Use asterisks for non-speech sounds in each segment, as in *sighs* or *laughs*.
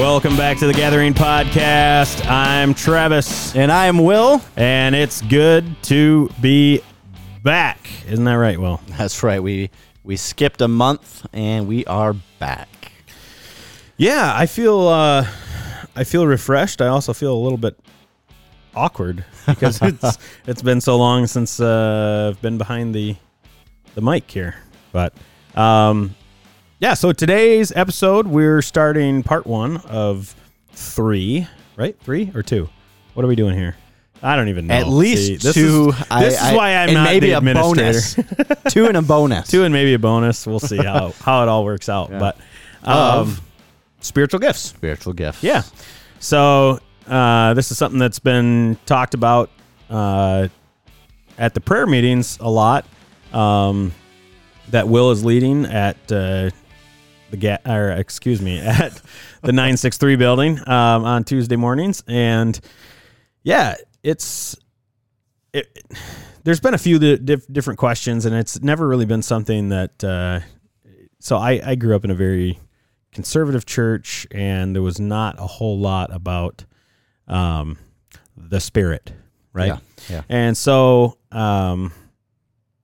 Welcome back to the Gathering Podcast. I'm Travis, And I am Will. and it's good to be back. Isn't that right, Will? That's right. We we skipped a month and we are back. Yeah, I feel uh, I feel refreshed. I also feel a little bit awkward *laughs* because it's it's been so long since uh, I've been behind the the mic here. But um, yeah, so today's episode we're starting part one of three, right? Three or two? What are we doing here? I don't even know. At least See, this two. Is, this I- is why I'm not maybe the a administrator. bonus. *laughs* two and a bonus. *laughs* two and maybe a bonus. We'll see how *laughs* how it all works out. Yeah. But um, Of- spiritual gifts. spiritual gifts. Yeah. So uh, this is something that's been talked about uh, at the prayer meetings a lot. Um, that Will is leading at uh, the ga- or excuse me *laughs* at the nine six three building um, on Tuesday mornings, and yeah, it's it. There's been a few di- diff- different questions, and it's never really been something that. Uh, so I, I grew up in a very conservative church, and there was not a whole lot about um, the spirit, right? Yeah. Yeah. And so um,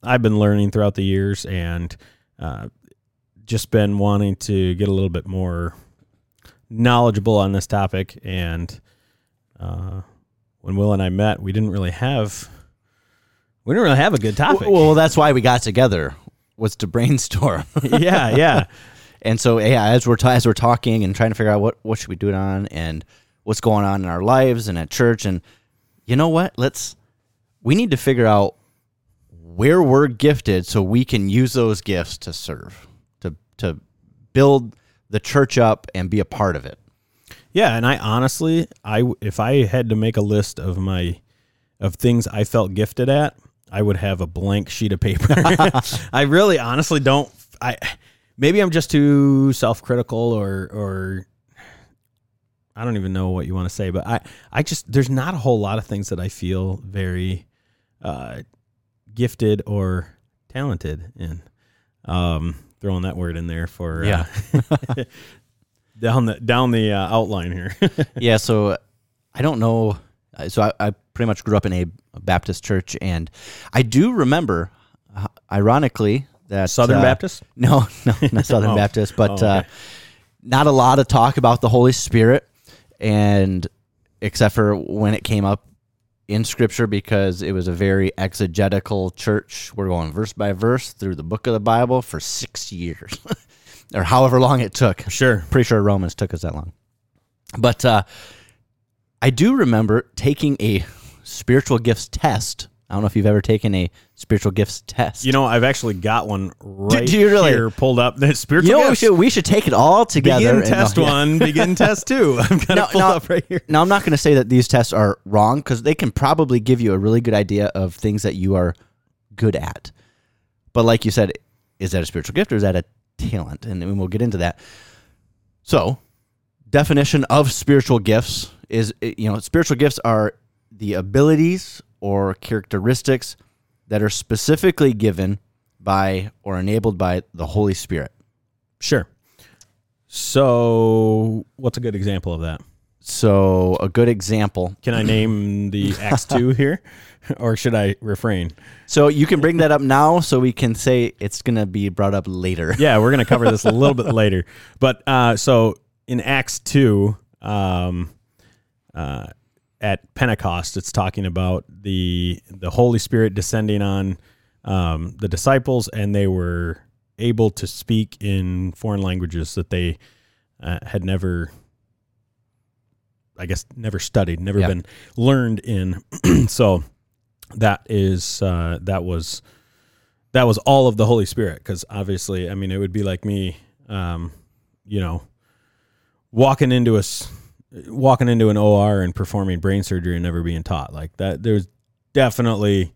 I've been learning throughout the years, and uh, just been wanting to get a little bit more knowledgeable on this topic. And uh, when Will and I met, we didn't really have we didn't really have a good topic. Well, that's why we got together was to brainstorm. *laughs* yeah, yeah. and so yeah, as we're ta- as we're talking and trying to figure out what what should we do it on and what's going on in our lives and at church and you know what? Let's we need to figure out where we're gifted so we can use those gifts to serve, to build the church up and be a part of it. Yeah, and I honestly, I if I had to make a list of my of things I felt gifted at, I would have a blank sheet of paper. *laughs* I really honestly don't I maybe I'm just too self-critical or or I don't even know what you want to say, but I I just there's not a whole lot of things that I feel very uh gifted or talented in. Um throwing that word in there for uh, *laughs* down the down the uh, outline here. *laughs* yeah, so I don't know. uh, So I, I pretty much grew up in a Baptist church, and I do remember, uh, ironically, that Southern uh, Baptist? *laughs* No, no, not Southern Oh. Baptist, but Oh, uh, not a lot of talk about the Holy Spirit, and except for when it came up in Scripture, because it was a very exegetical church. We're going verse by verse through the book of the Bible for six years, *laughs* or however long it took. Sure. Pretty sure Romans took us that long. But uh, I do remember taking a spiritual gifts test. I don't know if you've ever taken a spiritual gifts test. You know, I've actually got one *laughs* right do you really? here pulled up. *laughs* The spiritual You know what we gifts. should we should take it all together. begin test no, yeah. one, begin *laughs* test two. I've got No, it pulled no. up right here. Now I'm not going to say that these tests are wrong because they can probably give you a really good idea of things that you are good at. But like you said, is that a spiritual gift or is that a talent? And then we'll get into that. So, definition of spiritual gifts is you know spiritual gifts are the abilities or characteristics that are specifically given by or enabled by the Holy Spirit. Sure. So, what's a good example of that? So, a good example Can I name the Acts two *laughs* here, or should I refrain? So you can bring that up now, so we can say it's gonna be brought up later. Yeah, we're going to cover this a little bit *laughs* later. But uh, so in Acts 2, um, uh, at Pentecost, it's talking about the the Holy Spirit descending on um, the disciples, and they were able to speak in foreign languages that they uh, had never, I guess, never studied, never Yeah. been learned in. *clears throat* so that is uh, that was that was all of the Holy Spirit because obviously, I mean, it would be like me, um, you know, walking into a s- walking into an OR and performing brain surgery and never being taught like that. There's definitely,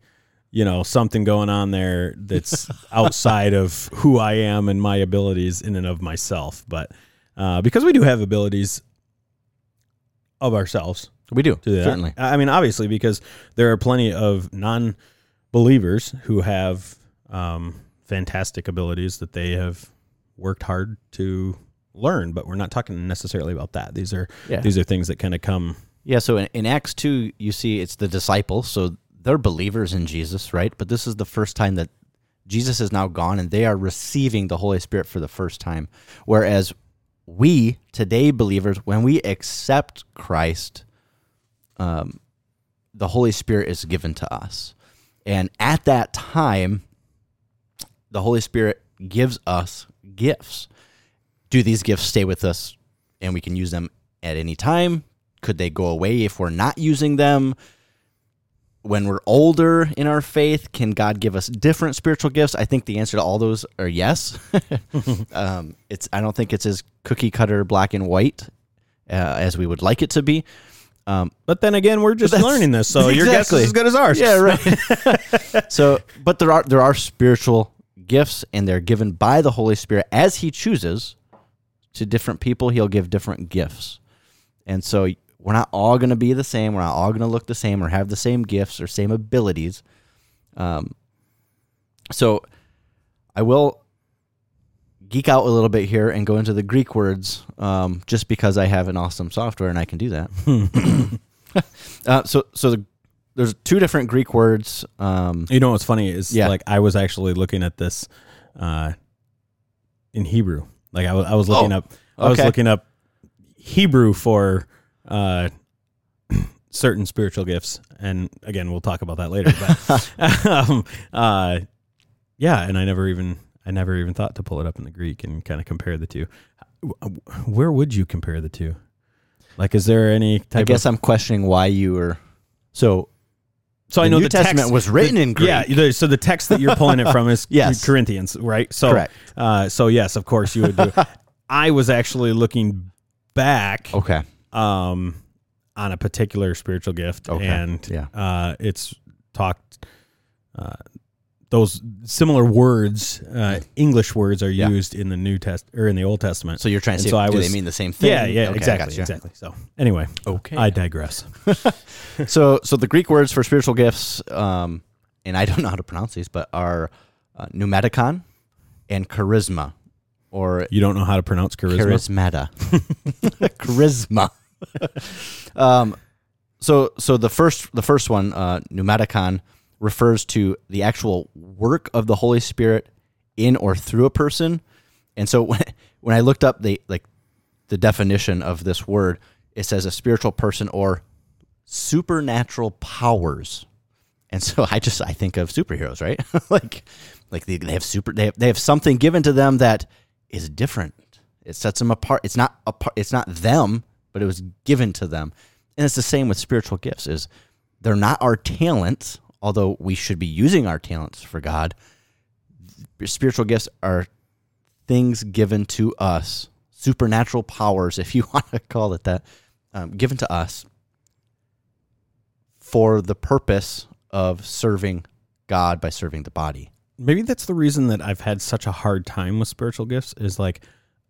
you know, something going on there that's *laughs* outside of who I am and my abilities in and of myself. But uh, because we do have abilities of ourselves, We do certainly. I mean, obviously, because there are plenty of non-believers who have um, fantastic abilities that they have worked hard to learn, but we're not talking necessarily about that. These are Yeah. these are things that kind of come. Yeah, so in, in Acts 2, you see it's the disciples. So they're believers in Jesus, right? But this is the first time that Jesus is now gone and they are receiving the Holy Spirit for the first time. Whereas we, today believers, when we accept Christ, um, the Holy Spirit is given to us. And at that time, the Holy Spirit gives us gifts. Do these gifts stay with us and we can use them at any time? Could they go away if we're not using them? When we're older in our faith, can God give us different spiritual gifts? I think the answer to all those are yes. *laughs* um, it's I don't think it's as cookie cutter black and white uh, as we would like it to be. Um, But then again, we're just learning this, so your guess Exactly. is as good as ours. Yeah, right. *laughs* so, but there are there are spiritual gifts, and they're given by the Holy Spirit as He chooses to different people. He'll give different gifts, and so we're not all going to be the same. We're not all going to look the same or have the same gifts or same abilities. Um, so I will geek out a little bit here and go into the Greek words, um, just because I have an awesome software and I can do that. *laughs* uh, so, so the, there's two different Greek words. Um, You know what's funny is Yeah. like I was actually looking at this uh, in Hebrew. Like I wa- I was looking Oh, up I was looking up Hebrew for uh, *clears throat* certain spiritual gifts, and again we'll talk about that later. But *laughs* *laughs* um, uh, yeah, and I never even I never even thought to pull it up in the Greek and kind of compare the two. Where would you compare the two? Like, is there any type I guess of I'm questioning why you were so. So I The know New the Testament text, was written the- in Greek. Yeah, the- so the text that you're pulling it from is *laughs* Yes. Corinthians, right? So, Correct. Uh, so yes, of course you would do. *laughs* I was actually looking back Okay. um, on a particular spiritual gift, Okay. and Yeah. uh, it's talked. Uh, those similar words, uh, English words, are Yeah. used in the New Test or in the Old Testament. So you're trying to And say, so I do was- they mean the same thing? yeah, yeah, Okay, exactly, exactly. So anyway, Okay. I digress. *laughs* so, so the Greek words for spiritual gifts, um, and I don't know how to pronounce these, but are uh, pneumaticon and charisma, or You don't know how to pronounce charisma? charismata. *laughs* *laughs* charisma. um, so so the first the first one, uh, pneumaticon, refers to the actual work of the Holy Spirit in or through a person. And so *laughs* when when I looked up the like the definition of this word, it says a spiritual person or supernatural powers. And so *laughs* I just I think of superheroes, right? *laughs* like like they, they have super they have, they have something given to them that is different. It sets them apart. It's not apart, it's not them, but it was given to them. And it's the same with spiritual gifts is they're not our talents, although we should be using our talents for God. Spiritual gifts are things given to us, supernatural powers, if you *laughs* want to call it that, um, given to us for the purpose of serving God by serving the body. maybe that's the reason that I've had such a hard time with spiritual gifts is like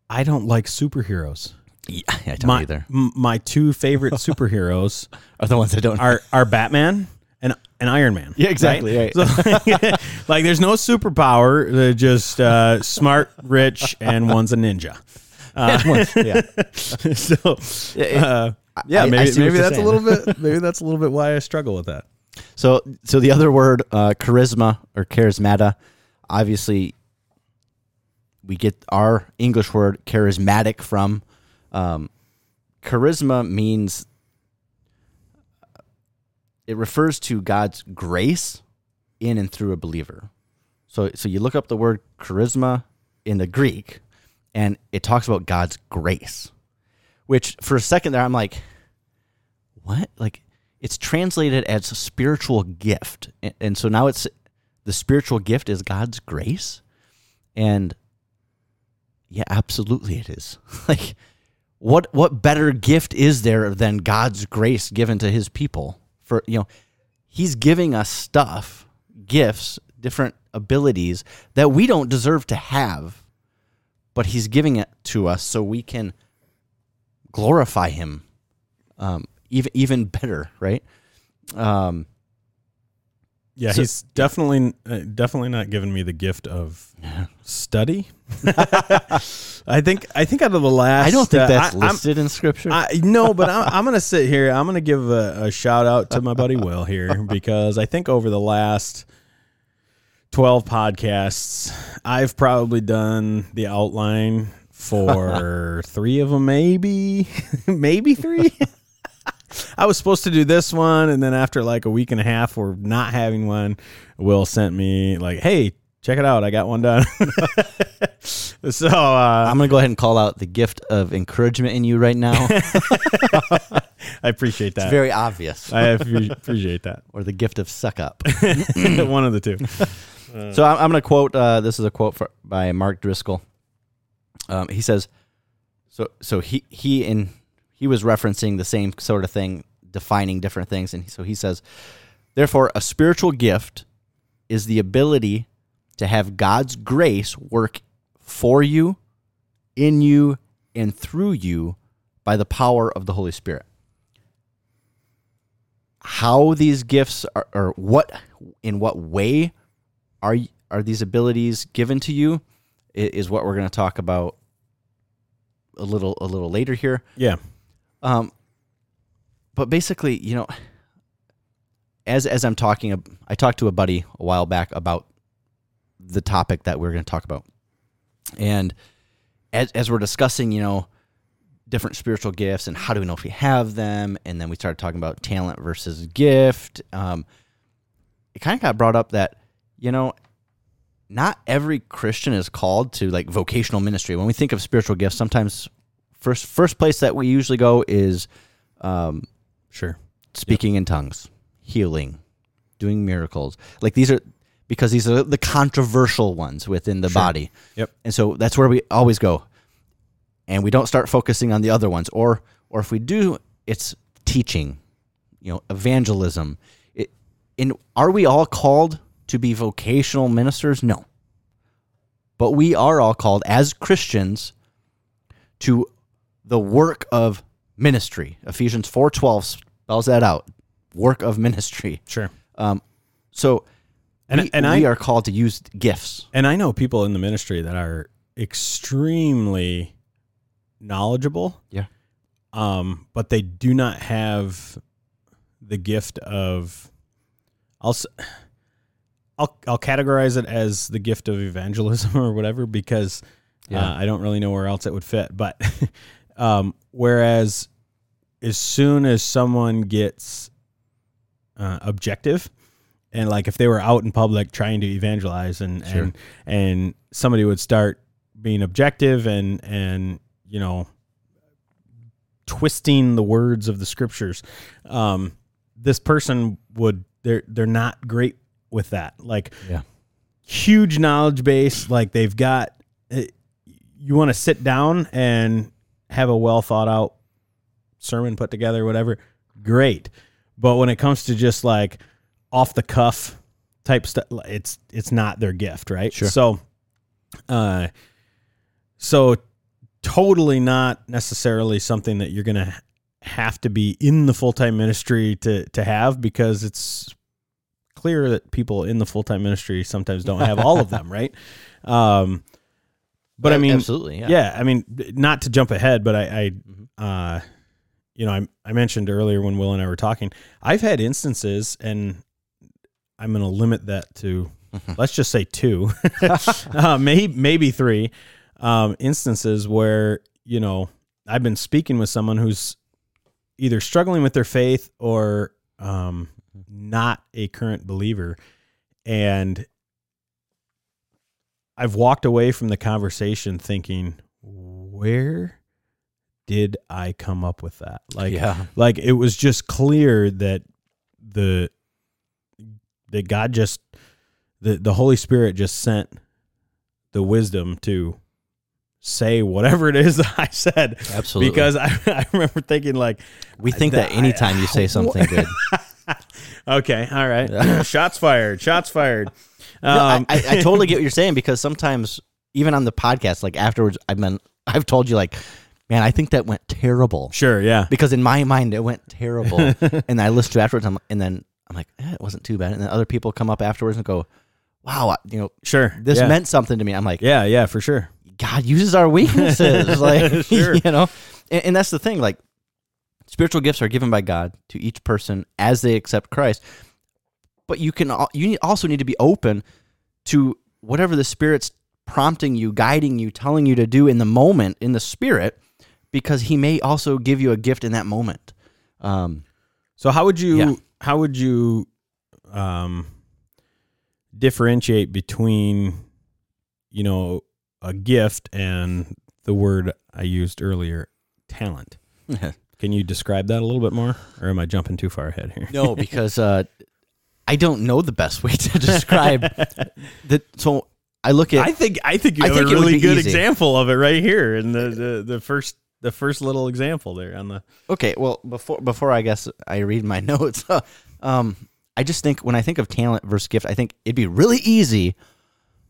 I don't like superheroes. Yeah, I don't My either. m- my two favorite *laughs* superheroes Are the ones that don't are are Batman *laughs* and and Iron Man. Yeah, exactly, right. So, *laughs* like, there's no superpower. They're just uh, smart, rich, and one's a ninja. *laughs* yeah. *laughs* so, uh, yeah, I- I maybe maybe that's a little bit maybe that's a little bit why I struggle with that. So, so the other word, uh, charisma or charismata, obviously, we get our English word charismatic from. Um, charisma means it refers to God's grace in and through a believer. So, so you look up the word charisma in the Greek, and it talks about God's grace. Which, for a second there, I'm like, what? Like, it's translated as a spiritual gift, and, and so now it's the spiritual gift is God's grace, and yeah, absolutely, it is. *laughs* like, what what better gift is there than God's grace given to His people? For you know, He's giving us stuff, gifts, different abilities that we don't deserve to have, but He's giving it to us so we can glorify Him, um, even even better, right? Um, Yeah, So- he's definitely uh, definitely not giving me the gift of *laughs* study. *laughs* I think I think out of the last, I don't think uh, that's I- I'm- listed in scripture. I, no, but *laughs* I'm, I'm going to sit here. I'm going to give a, a shout out to my buddy Will here *laughs* because I think over the last 12 podcasts, I've probably done the outline for *laughs* three of them, maybe, maybe three. I was supposed to do this one, and then after like a week and a half, we're not having one, Will sent me like, "Hey, check it out, I got one done." *laughs* so uh, I'm gonna go ahead and call out the gift of encouragement in you right now. *laughs* *laughs* I appreciate that. Very obvious. I appreciate that. or the gift of suck up. one of the two. So I'm, I'm going to quote. Uh, this is a quote for, by Mark Driscoll. Um, he says, "So so he he in he was referencing the same sort of thing, defining different things, and so he says, therefore, a spiritual gift is the ability to have God's grace work for you, in you, and through you by the power of the Holy Spirit." How these gifts are, or what in what way are are these abilities given to you is what we're going to talk about a little a little later here Yeah. um but basically you know as as i'm talking i talked to a buddy a while back about the topic that we're going to talk about. And as as we're discussing you know different spiritual gifts and how do we know if we have them and then we started talking about talent versus gift um it kind of got brought up that you know not every christian is called to like vocational ministry. When we think of spiritual gifts sometimes first first place that we usually go is um, Sure. speaking in tongues healing doing miracles. Like these are because these are the controversial ones within the Sure. body. Yep. and so that's where we always go. And we don't start focusing on the other ones. Or or if we do it's teaching you know evangelism. It, in are we all called to be vocational ministers? No. But we are all called as christians to the work of ministry. Ephesians 4.12 spells that out. Work of ministry. Sure. um, so And- we, and we I- are called to use gifts And I know people in the ministry that are extremely knowledgeable. Yeah. Um, but they do not have the gift of I'll I'll I'll categorize it as the gift of evangelism *laughs* or whatever because Yeah. uh, I don't really know where else it would fit. But *laughs* um, whereas as soon as someone gets uh, objective and like if they were out in public trying to evangelize and Sure. and and somebody would start being objective and and you know twisting the words of the scriptures um this person would they're they're not great with that like Yeah. huge knowledge base like they've got eh, you want to sit down and have a well thought out sermon put together whatever great but when it comes to just like off the cuff type stuff it's it's not their gift right Sure. so uh so totally not necessarily something that you're gonna have to be in the full-time ministry to to have because it's clear that people in the full-time ministry sometimes don't have all of them *laughs* right um but i mean absolutely yeah, yeah. I mean, not to jump ahead, but I. I uh, you know, I, I mentioned earlier when Will and I were talking, I've had instances, and I'm going to limit that to, *laughs* let's just say two, *laughs* uh, maybe maybe three um, instances where you know I've been speaking with someone who's either struggling with their faith or um, not a current believer, and I've walked away from the conversation thinking, where did I come up with that? Like, yeah like it was just clear that the that God just the the Holy Spirit just sent the wisdom to say whatever it is that *laughs* I said. Absolutely. Because I, *laughs* I remember thinking like we think that I- anytime you say something good. *laughs* Okay all right. Shots fired shots fired. No, I- um, I, I totally get what you're saying because sometimes even on the podcast like afterwards i've been i've told you like man i think that went terrible. Sure yeah. Because in my mind it went terrible. And i listen to it afterwards and then i'm like eh, it wasn't too bad and then other people come up afterwards and go wow I- you know sure this yeah. meant something to me i'm like yeah yeah for sure God uses our weaknesses, *laughs* like *laughs* *laughs* Sure. you know, and, and that's the thing. Like spiritual gifts are given by God to each person as they accept Christ, but you can you also need to be open to whatever the Spirit's prompting you, guiding you, telling you to do in the moment in the Spirit, because He may also give you a gift in that moment. Um, So how would you Yeah. How would you um differentiate between you know a gift and the word I used earlier, talent? *laughs* Can you describe that a little bit more or am I jumping too far ahead here? No, *laughs* because uh, I don't know the best way *laughs* to describe that. So I look at I think I think you I have think a really good easy. example of it right here in the, the, the first the first little example there on the okay. Well, before before I guess I read my *laughs* notes, um, I just think when I think of talent versus gift, I think it'd be really easy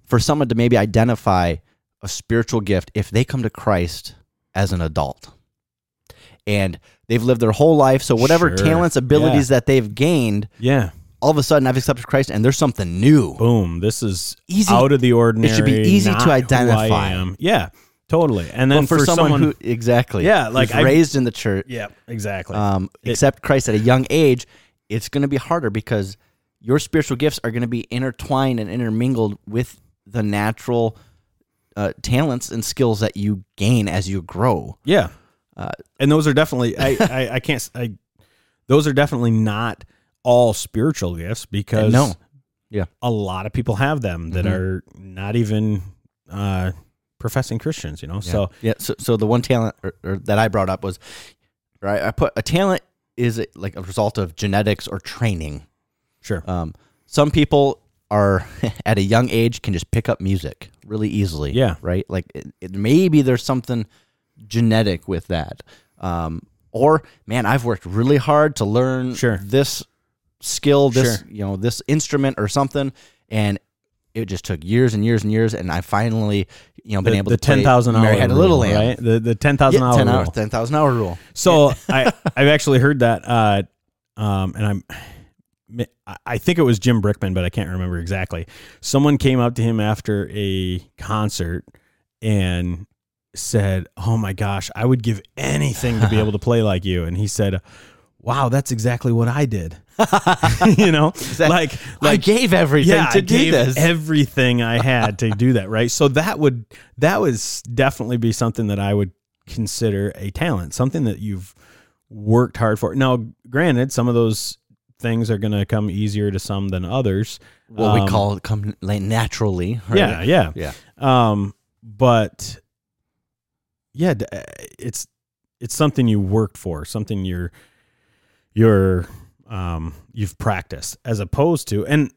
for someone to maybe identify a spiritual gift if they come to Christ as an adult and they've lived their whole life. So whatever Sure. talents, abilities that they've gained, yeah all of a sudden I've accepted Christ and there's something new. boom this is Easy- out of the ordinary it should be easy to not who I identify. yeah totally. And then But for, someone, someone who exactly, Yeah, like I- raised in the church, yeah exactly. Um, It- accept Christ at a young age, it's going to be harder because your spiritual gifts are going to be intertwined and intermingled with the natural uh, talents and skills that you gain as you grow. Yeah, Uh, and those are definitely I, *laughs* I I can't I those are definitely not all spiritual gifts because no, yeah, a lot of people have them that Mhm. are not even uh, professing Christians. You know, so yeah. So, so the one talent or, or that I brought up was, right? I put a talent is it like a result of genetics or training. sure, Um, some people are *laughs* at a young age can just pick up music really easily. Yeah. Right. Like it, it, maybe there's something genetic with that. Um, or man, I've worked really hard to learn Sure. this skill, this Sure. you know, this instrument or something, and it just took years and years and years, and I finally, you know, been the, able the to ten thousand hour Mary Had a rule, Little Lamb. right? The the ten thousand Yeah, hour rule. 10,000 hour rule. So *laughs* I I've actually heard that, uh, um, and I'm. I think it was Jim Brickman, but I can't remember exactly. Someone came up to him after a concert and said, "Oh my gosh, I would give anything to be *laughs* able to play like you." And he said, "Wow, that's exactly what I did." *laughs* you know, like I gave everything yeah, to I do gave this. everything I had to do that, right? So that would that would s- definitely be something that I would consider a talent, something that you've worked hard for. Now, granted, some of those things are going to come easier to some than others. what we Um, call it come like naturally. Right? Yeah, yeah. Yeah. Um, but yeah, uh, it's it's something you worked for, something you're you're um you've practiced as opposed to and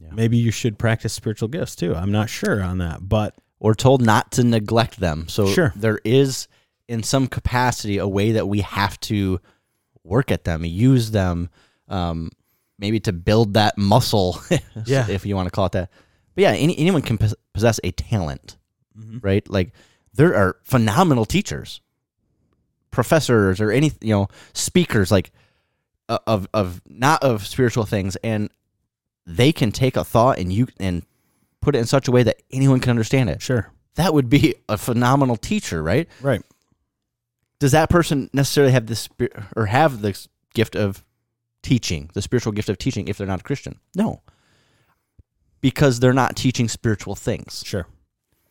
Yeah. maybe you should practice spiritual gifts too. I'm not sure on that, but we're told not to neglect them. So Sure. there is, in some capacity, a way that we have to work at them, use them, um, maybe to build that muscle, *laughs* Yeah. if you want to call it that. But yeah, any, anyone can possess a talent, Mhm. right? Like there are phenomenal teachers, professors, or any you know speakers, like of of not of spiritual things, and they can take a thought and you and put it in such a way that anyone can understand it sure. that would be a phenomenal teacher, right? Right. Does that person necessarily have this or have the gift of teaching, the spiritual gift of teaching, if they're not a Christian? No, because they're not teaching spiritual things. Sure.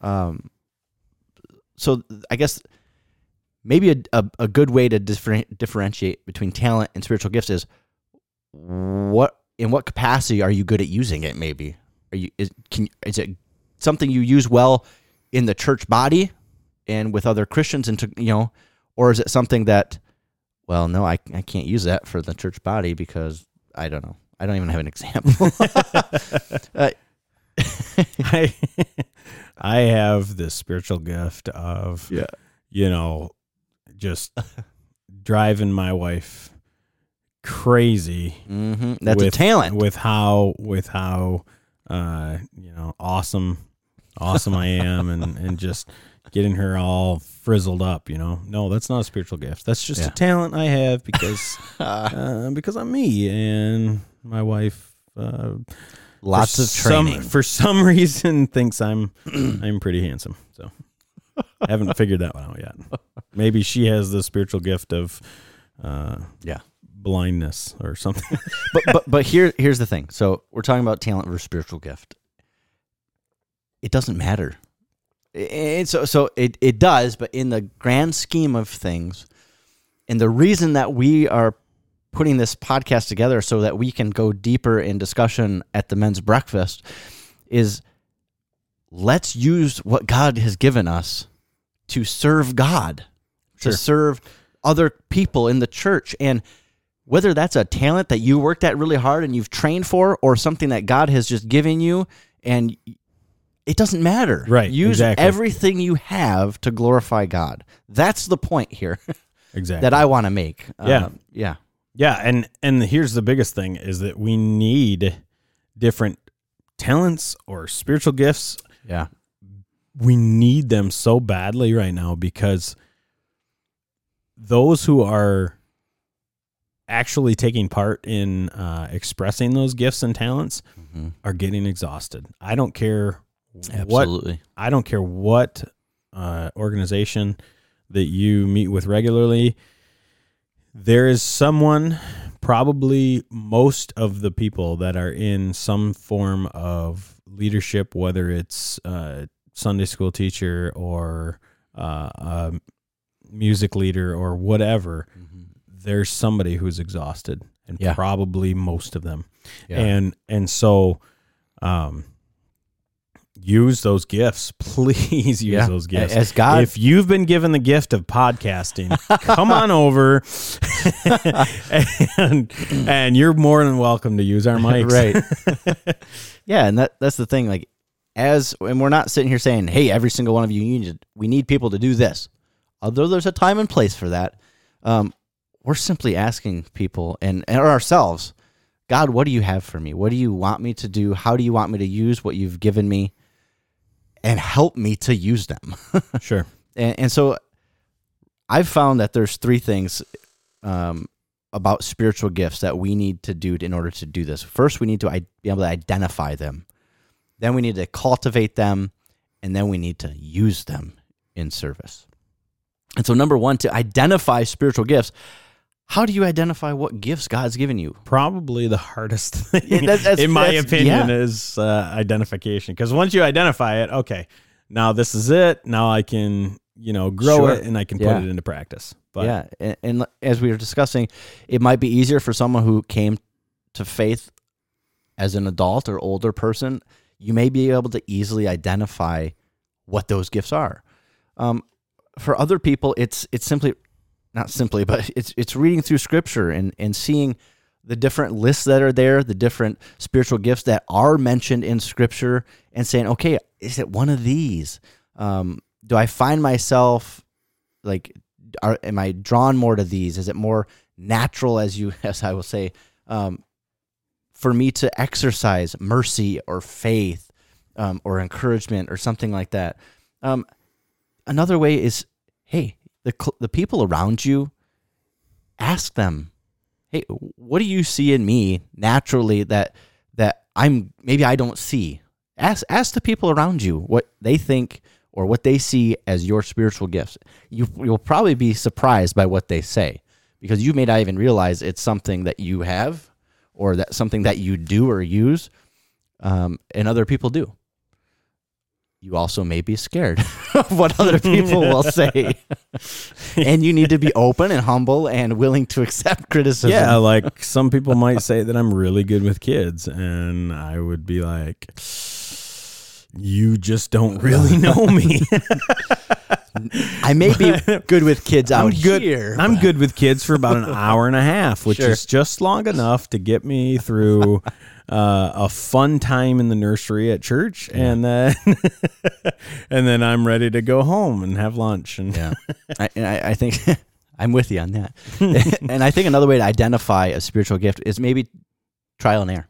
Um, so I guess maybe a, a, a good way to differ, differentiate between talent and spiritual gifts is what in what capacity are you good at using it? Maybe are you is can is it something you use well in the church body and with other Christians and to you know, or is it something that well no I I can't use that for the church body because I don't know I don't even have an example. *laughs* *laughs* uh, I *laughs* I have this spiritual gift of yeah. you know just driving my wife crazy hmm That's a with- talent. with how with how uh you know awesome awesome I am and and just getting her all frizzled up you know no that's not a spiritual gift that's just Yeah. a talent I have because *laughs* uh, because I'm me and my wife uh Lots for of some- training. for some *laughs* reason thinks I'm *clears throat* I'm pretty handsome so I Haven't figured that one out yet. Maybe she has the spiritual gift of uh, Yeah. blindness or something. *laughs* but but but here here's the thing. So we're talking about talent versus spiritual gift. It doesn't matter. And so so it, it does, but in the grand scheme of things, and the reason that we are putting this podcast together so that we can go deeper in discussion at the men's breakfast is let's use what God has given us to serve God, Sure. to serve other people in the church. And whether that's a talent that you worked at really hard and you've trained for, or something that God has just given you, and it doesn't matter. Right, Use exactly. everything you have to glorify God. That's the point here *laughs* exactly. that I want to make. Yeah. Um, yeah. Yeah, and and here's the biggest thing is that we need different talents or spiritual gifts. Yeah. We need them so badly right now because those who are actually taking part in uh, expressing those gifts and talents Mhm. are getting exhausted. I don't care what I don't care what uh, organization that you meet with regularly. There is someone, probably most of the people that are in some form of leadership, whether it's uh, Sunday school teacher or uh, a music leader or whatever, there's somebody who's exhausted, and Yeah. probably most of them Yeah. and and so um use those gifts *laughs* please use Yeah. those gifts As God- if you've been given the gift of podcasting *laughs* come on over *laughs* and and you're more than welcome to use our mics right. yeah, and that that's the thing. Like, as and we're not sitting here saying, "Hey, every single one of you, you need, we need people to do this." Although there's a time and place for that, um, we're simply asking people and, and ourselves, God, what do you have for me? What do you want me to do? How do you want me to use what you've given me? And help me to use them. *laughs* sure and, and so I've found that there's three things um, about spiritual gifts that we need to do in order to do this. First, we need to be able to identify them. Then we need to cultivate them, and then we need to use them in service. And so, number one, to identify spiritual gifts. How do you identify what gifts God's given you? probably the hardest *laughs* thing Yeah, that- that's- in my opinion yeah. is uh, identification because once you identify it okay now this is it now i can you know grow Sure. it and i can Yeah. put it into practice but yeah, and, and as we were discussing, it might be easier for someone who came to faith as an adult or older person. You may be able to easily identify what those gifts are. Um, for other people, it's it's simply not simply, but it's it's reading through Scripture and and seeing the different lists that are there, the different spiritual gifts that are mentioned in Scripture, and saying, okay, is it one of these? Um, do I find myself like are am I drawn more to these? Is it more natural as you *laughs* as I will say um, for me to exercise mercy or faith um, or encouragement or something like that? Another way is hey the the people around you ask them hey what do you see in me naturally that that I'm maybe I don't see? Ask ask the people around you what they think or what they see as your spiritual gifts. You you'll probably be surprised by what they say because you may not even realize it's something that you have or that something that you do or use um, and other people do you also may be scared *laughs* of what other *laughs* people will say *laughs* and you need to be open and humble and willing to accept criticism yeah like some people might say that i'm really good with kids and i would be like you just don't really know me i may be good with kids out I'm good. here I'm good with kids for about an hour and a half, which Sure. is just long enough to get me through uh, a fun time in the nursery at church, and then *laughs* and then I'm ready to go home and have lunch. And Yeah, *laughs* I, and I, I think *laughs* I'm with you on that. and I think another way to identify a spiritual gift is maybe trial and error.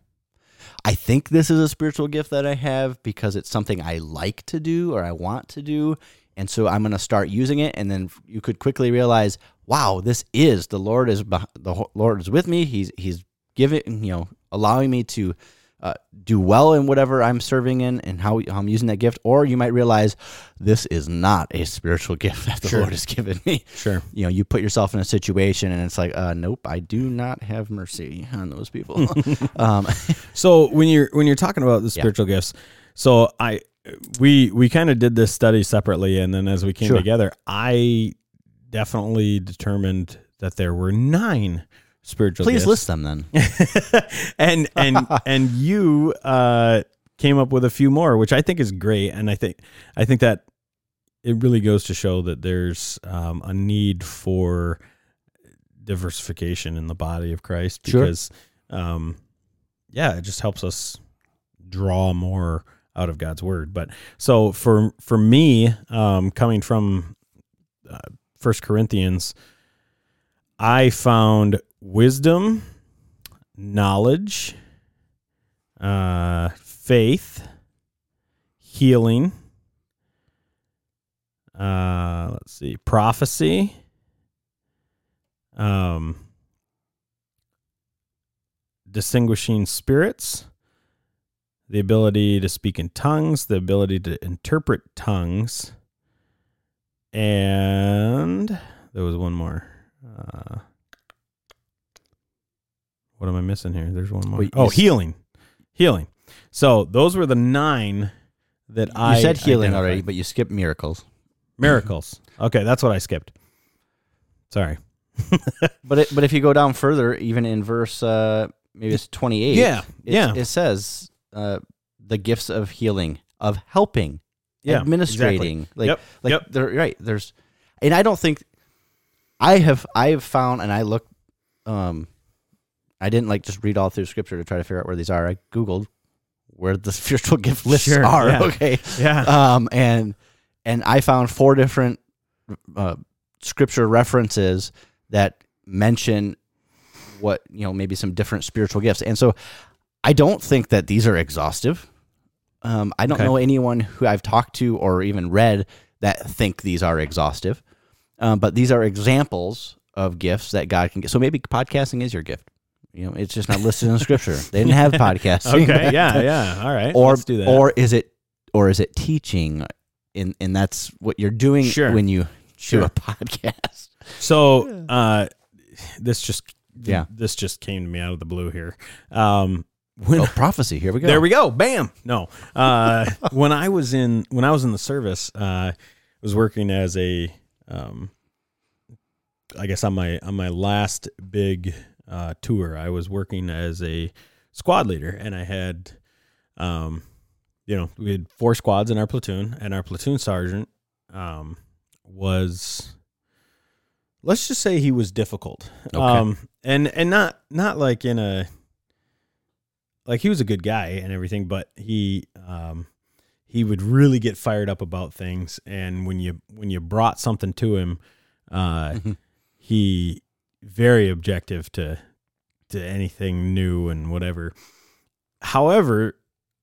I think this is a spiritual gift that I have because it's something I like to do or I want to do, and so I'm going to start using it. And then you could quickly realize, wow, this is the Lord is the Lord is with me. He's He's giving you know allowing me to uh, do well in whatever I'm serving in and how, how I'm using that gift, or you might realize this is not a spiritual *laughs* gift that the Sure. Lord has given me. Sure. You know, you put yourself in a situation and it's like, uh, nope, I do not have mercy on those people. *laughs* *laughs* um, So when you're when you're talking about the spiritual gifts, so I we we kind of did this study separately, and then as we came Sure. together, I definitely determined that there were nine spiritual. please gifts. list them then. *laughs* and and *laughs* and you uh, came up with a few more, which I think is great, and I think I think that it really goes to show that there's um, a need for diversification in the body of Christ Sure. because, um, yeah, it just helps us draw more out of God's word. But so for for me, um, coming from uh, First Corinthians, I found wisdom, knowledge, uh, faith, healing. Uh, let's see, prophecy. Um, distinguishing spirits, the ability to speak in tongues, the ability to interpret tongues, and there was one more. Uh, what am I missing here? There's one more. Wait, oh, you s- healing, healing. So those were the nine that I You said healing identified. already, but you skipped miracles. Miracles. Okay, that's what I skipped. Sorry. *laughs* But it, but if you go down further, even in verse uh, maybe it's twenty eight. Yeah, yeah. It says uh, the gifts of healing, of helping, Yeah, administrating. Like Yep, like yep. they're right. There's, and I don't think I have I have found and I look Um, I didn't like just read all through scripture to try to figure out where these are. I googled where the *laughs* spiritual gift lists Sure, are. yeah. Okay. Yeah. um, and and I found four different uh, scripture references that mention what you know maybe some different spiritual gifts, and so I don't think that these are exhaustive. Um, I don't Okay. know anyone who I've talked to or even read that think these are exhaustive, um, but these are examples of gifts that God can get. So maybe podcasting is your gift. You know, it's just not listed in the scripture. They didn't have podcasts. *laughs* okay. Yeah. Yeah. All right. or let's do that. or is it or is it teaching and and that's what you're doing Sure. when you Sure. do a podcast so, uh, this just Yeah. this just came to me out of the blue here. Um, when oh prophecy here we go There we go. Bam. No. Uh, *laughs* when I was in when I was in the service, uh, I was working as a um, I guess on my on my last big uh, tour, I was working as a squad leader, and I had, um, you know, we had four squads in our platoon, and our platoon sergeant um, was, let's just say he was difficult, Okay. um, and and not not like in a like he was a good guy and everything, but he um he would really get fired up about things and when you when you brought something to him uh Mhm. he very objective to to anything new and whatever. However,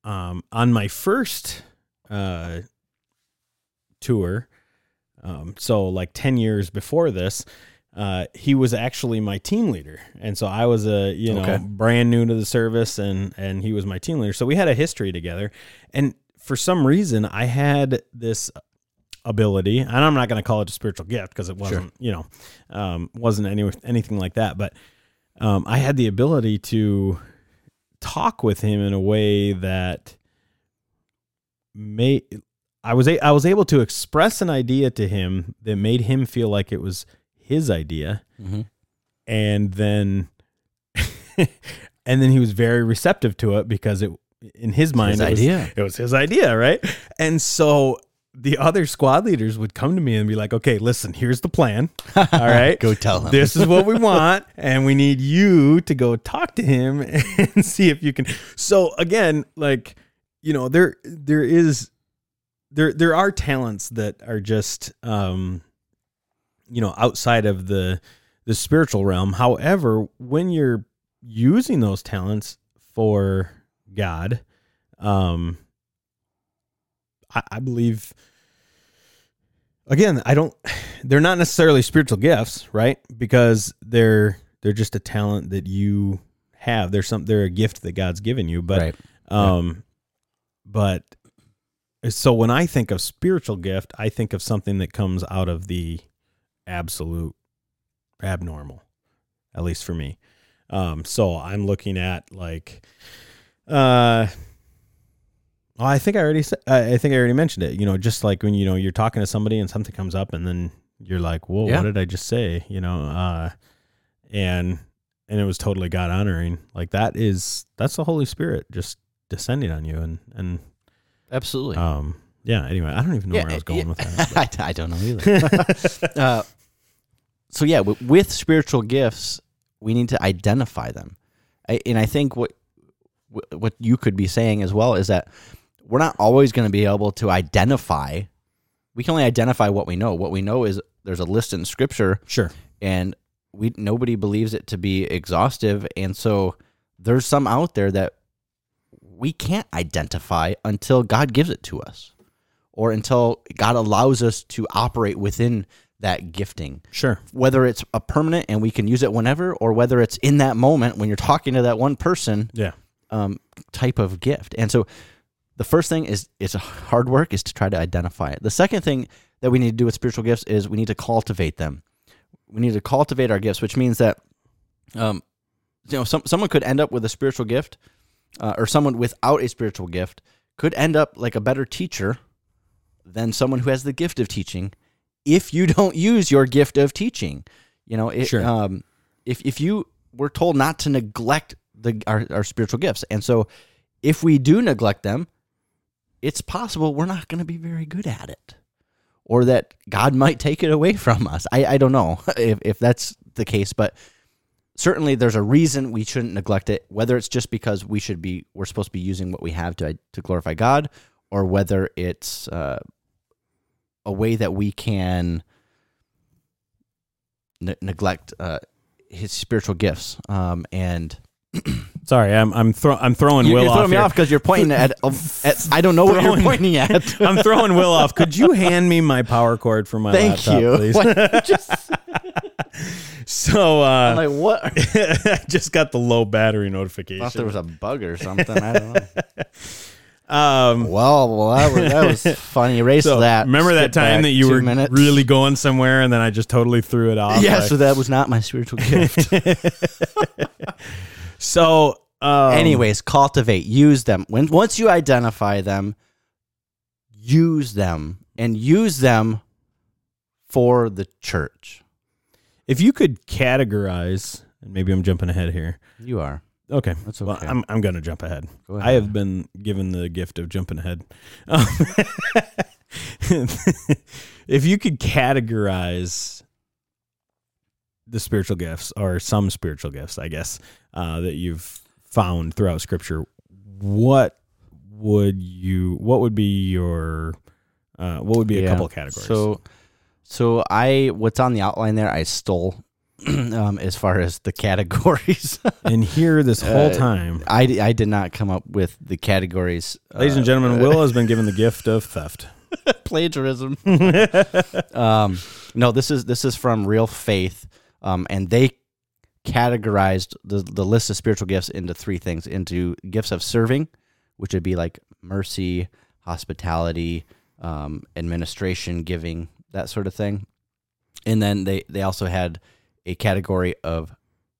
um on my first uh tour um so like 10 years before this uh, he was actually my team leader, and so I was a you know Okay. brand new to the service, and and he was my team leader. So we had a history together, and for some reason I had this ability, and I'm not going to call it a spiritual gift because it wasn't you know um, wasn't any anything like that, but um, I had the ability to talk with him in a way that made I was a, I was able to express an idea to him that made him feel like it was his idea. Mhm. and then *laughs* and then he was very receptive to it because it in his mind His it was- it was his idea right? And so the other squad leaders would come to me and be like okay listen here's the plan all *laughs* right? Go tell him. This is what we *laughs* want and we need you to go talk to him *laughs* and see if you can so again like you know there there is there there are talents that are just um you know outside of the the spiritual realm. However when you're using those talents for god um i, I believe again i don't *sighs* they're not necessarily spiritual gifts right because they're they're just a talent that you have. There's some they're a gift that God's given you, but Right. um but so when I think of spiritual gift, I think of something that comes out of the absolute abnormal, at least for me. Um so I'm looking at like uh well, I think I already said, I think I already mentioned it. You know, just like when you know you're talking to somebody and something comes up, and then you're like, "Whoa, Yeah. what did I just say?" You know, uh, and and it was totally God honoring. Like that is that's the Holy Spirit just descending on you, and and Absolutely. um, yeah. Anyway, I don't even know where I was going yeah. with that. *laughs* I, I don't know either. *laughs* uh, so yeah, w- with spiritual gifts, we need to identify them, I, and I think what what you could be saying as well is that we're not always going to be able to identify. We can only identify what we know. What we know is there's a list in Scripture, Sure. and we nobody believes it to be exhaustive, and so there's some out there that we can't identify until God gives it to us or until God allows us to operate within that gifting. Sure. Whether it's a permanent and we can use it whenever, or whether it's in that moment when you're talking to that one person Yeah. um, type of gift. And so the first thing is it's a hard work is to try to identify it. The second thing that we need to do with spiritual gifts is we need to cultivate them. We need to cultivate our gifts, which means that um, you know some, someone could end up with a spiritual gift, uh, or someone without a spiritual gift could end up like a better teacher than someone who has the gift of teaching if you *laughs* don't use your gift of teaching. You know, it, Sure. um, if if you were told not to neglect the our, our spiritual gifts, and so if we do neglect them, it's possible we're not going to be very good at it, or that God might take it away from us. I, I don't know *laughs* if if that's the case, but certainly there's a reason we shouldn't neglect it. Whether it's just because we should be we're supposed to be using what we have to to glorify God, or whether it's uh, a way that we can ne- neglect uh, his spiritual gifts. Um, and *clears throat* Sorry, I'm I'm throw, I'm throwing you, Will you're off throwing me here. off because you're pointing at, at. I don't know what you're pointing at. *laughs* I'm throwing Will off. Could you hand me my power cord for my Thank laptop, you. please? *laughs* Just, so uh, I'm like what? I *laughs* I just got the low battery notification. thought there was a bug or something. I don't know. um, Well, well, that was, that was funny. Erase so that. remember that time that you were minutes. really going somewhere, and then I just totally threw it off. Yeah, Like- so that was not my spiritual gift. So um, Anyways, cultivate, use them. When once you identify them, use them and use them for the church. if you could categorize, and maybe I'm jumping ahead here. You are. Okay, That's well, okay. I'm I'm gonna jump ahead. Go I have been given the gift of jumping ahead. Um, *laughs* if you could categorize the spiritual gifts or some spiritual gifts, I guess, uh, that you've found throughout Scripture, what would you? What would be your? Uh, what would be a Yeah. couple categories? So, so I what's on the outline there I stole *clears throat* um, as far as the *laughs* categories. and here this whole Uh, time, I, I did not come up with the categories. ladies and uh, gentlemen, Will has been *laughs* given the gift of theft. *laughs* plagiarism. um, no, this is this is from Real Faith, um, and they categorized the the list of spiritual gifts into three things: into gifts of serving, which would be like mercy, hospitality, um, administration, giving, that sort of thing, and then they they also had a category of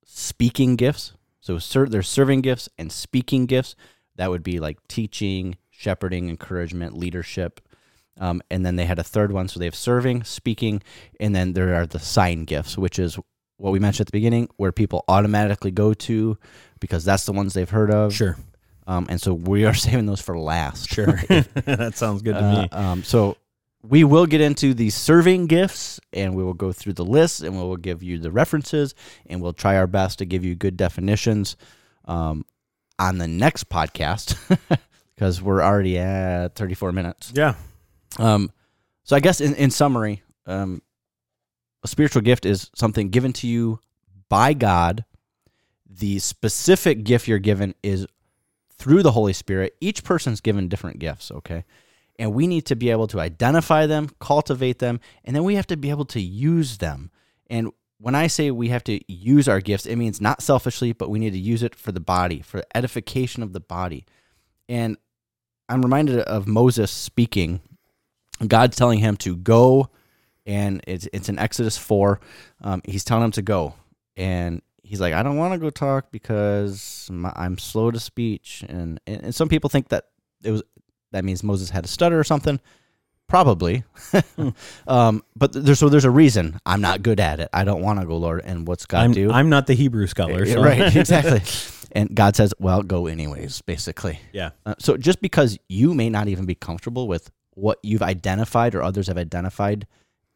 speaking gifts. So ser- there's serving gifts and speaking gifts. That would be like teaching, shepherding, encouragement, leadership. Um, and then they had a third one. So they have serving, speaking, and then there are the sign gifts, which is what we mentioned at the beginning, where people automatically go to because that's the ones they've heard of. Sure, Um, and so we are *laughs* saving those for last. sure, *laughs* that sounds good to Uh, me. um, so we will get into the serving gifts and we will go through the list and we will give you the references and we'll try our best to give you good definitions um, on the next podcast *laughs* because we're already at 34 minutes. Yeah, Um, so I guess in, in summary, um, a spiritual gift is something given to you by God. The specific gift you're given is through the Holy Spirit. Each person's given different gifts, okay? And we need to be able to identify them, cultivate them, and then we have to be able to use them. And when I say we have to use our gifts, it means not selfishly, but we need to use it for the body, for edification of the body. And I'm reminded of Moses speaking. God's telling him to go, and it's it's in Exodus four. Um, he's telling him to go, and he's like, I don't want to go talk because my, I'm slow to speech, and, and and some people think that it was that means Moses had a stutter or something. Probably, *laughs* um, but there's so there's a reason I'm not good at it. I don't want to go, Lord. And what's God I'm, do? I'm not the Hebrew scholar. So. right, *laughs* exactly. and God says, "Well, go anyways." Basically, yeah. uh, so just because you may not even be comfortable with what you've identified or others have identified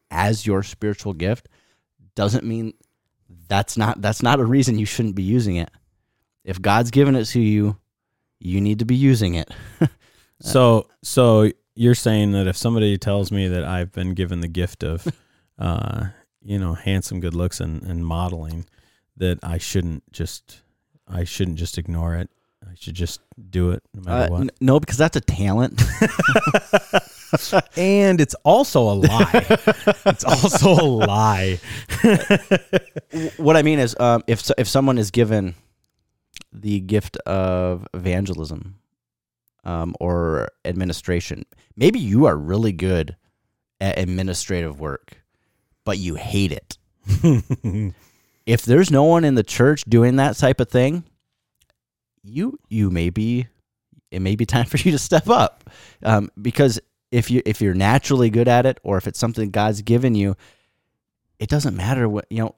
as your spiritual gift, doesn't mean that's not that's not a reason you shouldn't be using it. If God's given it to you, you need to be using it. *laughs* So so you're saying that if somebody tells me that I've been given the gift of, *laughs* uh, you know, handsome, good looks and, and modeling, that I shouldn't just I shouldn't just ignore it. I should just do it no matter Uh, what. n- no, because that's a talent. *laughs* and it's also a lie. it's also a lie. *laughs* what I mean is, um, if if someone is given the gift of evangelism um, or administration, maybe you are really good at administrative work, but you hate it. *laughs* if there's no one in the church doing that type of thing, you you may be it may be time for you to step up um, because if you if you're naturally good at it or if it's something God's given you, it doesn't matter what you know.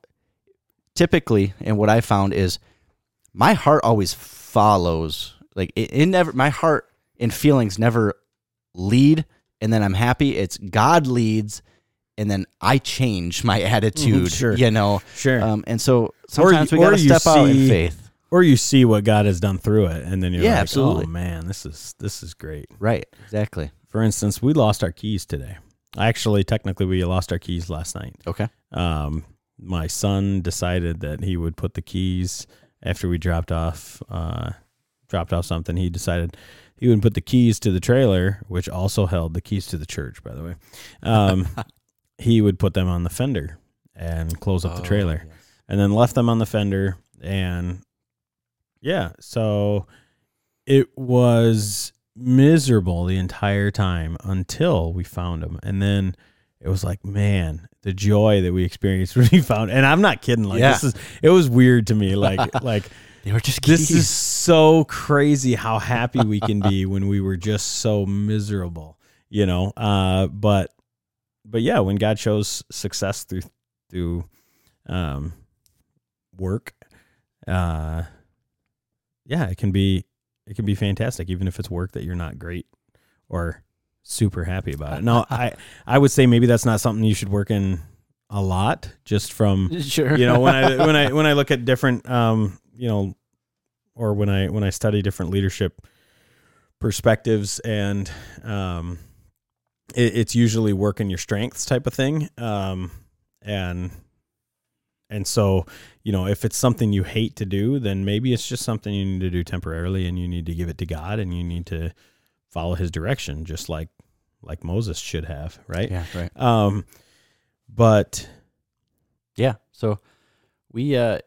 Typically, and what I found is my heart always follows. Like it, it never my heart and feelings never lead, and then I'm happy. It's God leads, and then I change my *laughs* attitude. sure. you know. Sure. Um, and so sometimes you- we got to step out in faith. Or you see what God has done through it, and then you're Yeah, like, absolutely. "Oh man, this is this is great." Right. Exactly. For instance, we lost our keys today. Actually, technically, we lost our keys last night. Okay. Um, my son decided that he would put the keys after we dropped off uh, dropped off something. He decided he would put the keys to the trailer, which also held the keys to the church, by the way. Um, *laughs* he would put them on the fender and close up the trailer and then left them on the fender and yeah so it was miserable the entire time until we found them and then it was like man the joy that we experienced *laughs* when we found and i'm not kidding like Yeah. this is it was weird to me like *laughs* like They were just this is so crazy how happy we can be when we were just so miserable you know uh but but yeah when god shows success through through um work uh yeah it can be it can be fantastic even if it's work that you're not great or super happy about it no *laughs* i i would say maybe that's not something you should work in a lot just from *laughs* sure. you know when i *laughs* when i when i look at different um you know or when i when i study different leadership perspectives and um it, it's usually work in your strengths type of thing um and and so you know if it's something you hate to do then maybe it's just something you need to do temporarily and you need to give it to god and you need to follow his direction just like like moses should have right yeah. Right. um but Yeah. So we uh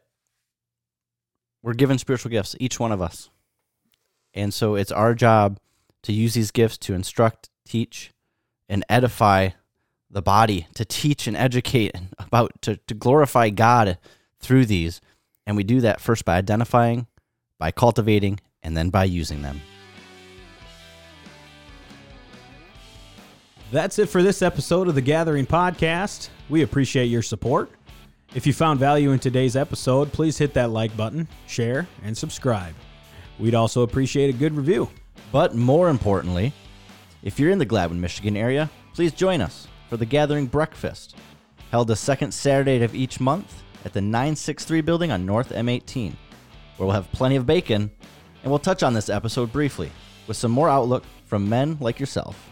we're given spiritual gifts, each one of us. And so it's our job to use these gifts to instruct, teach, and edify the body, to teach and educate about to, to glorify God through these. And we do that first by identifying, by cultivating, and then by using them. That's it for this episode of the Gathering Podcast. We appreciate your support. If you found value in today's episode, please hit that like button, share, and subscribe. We'd also appreciate a good review. But more importantly, if you're in the Gladwin, Michigan area, please join us for the Gathering Breakfast, held the second Saturday of each month at the 963 building on North M18, where we'll have plenty of bacon and we'll touch on this episode briefly with some more outlook from men like yourself.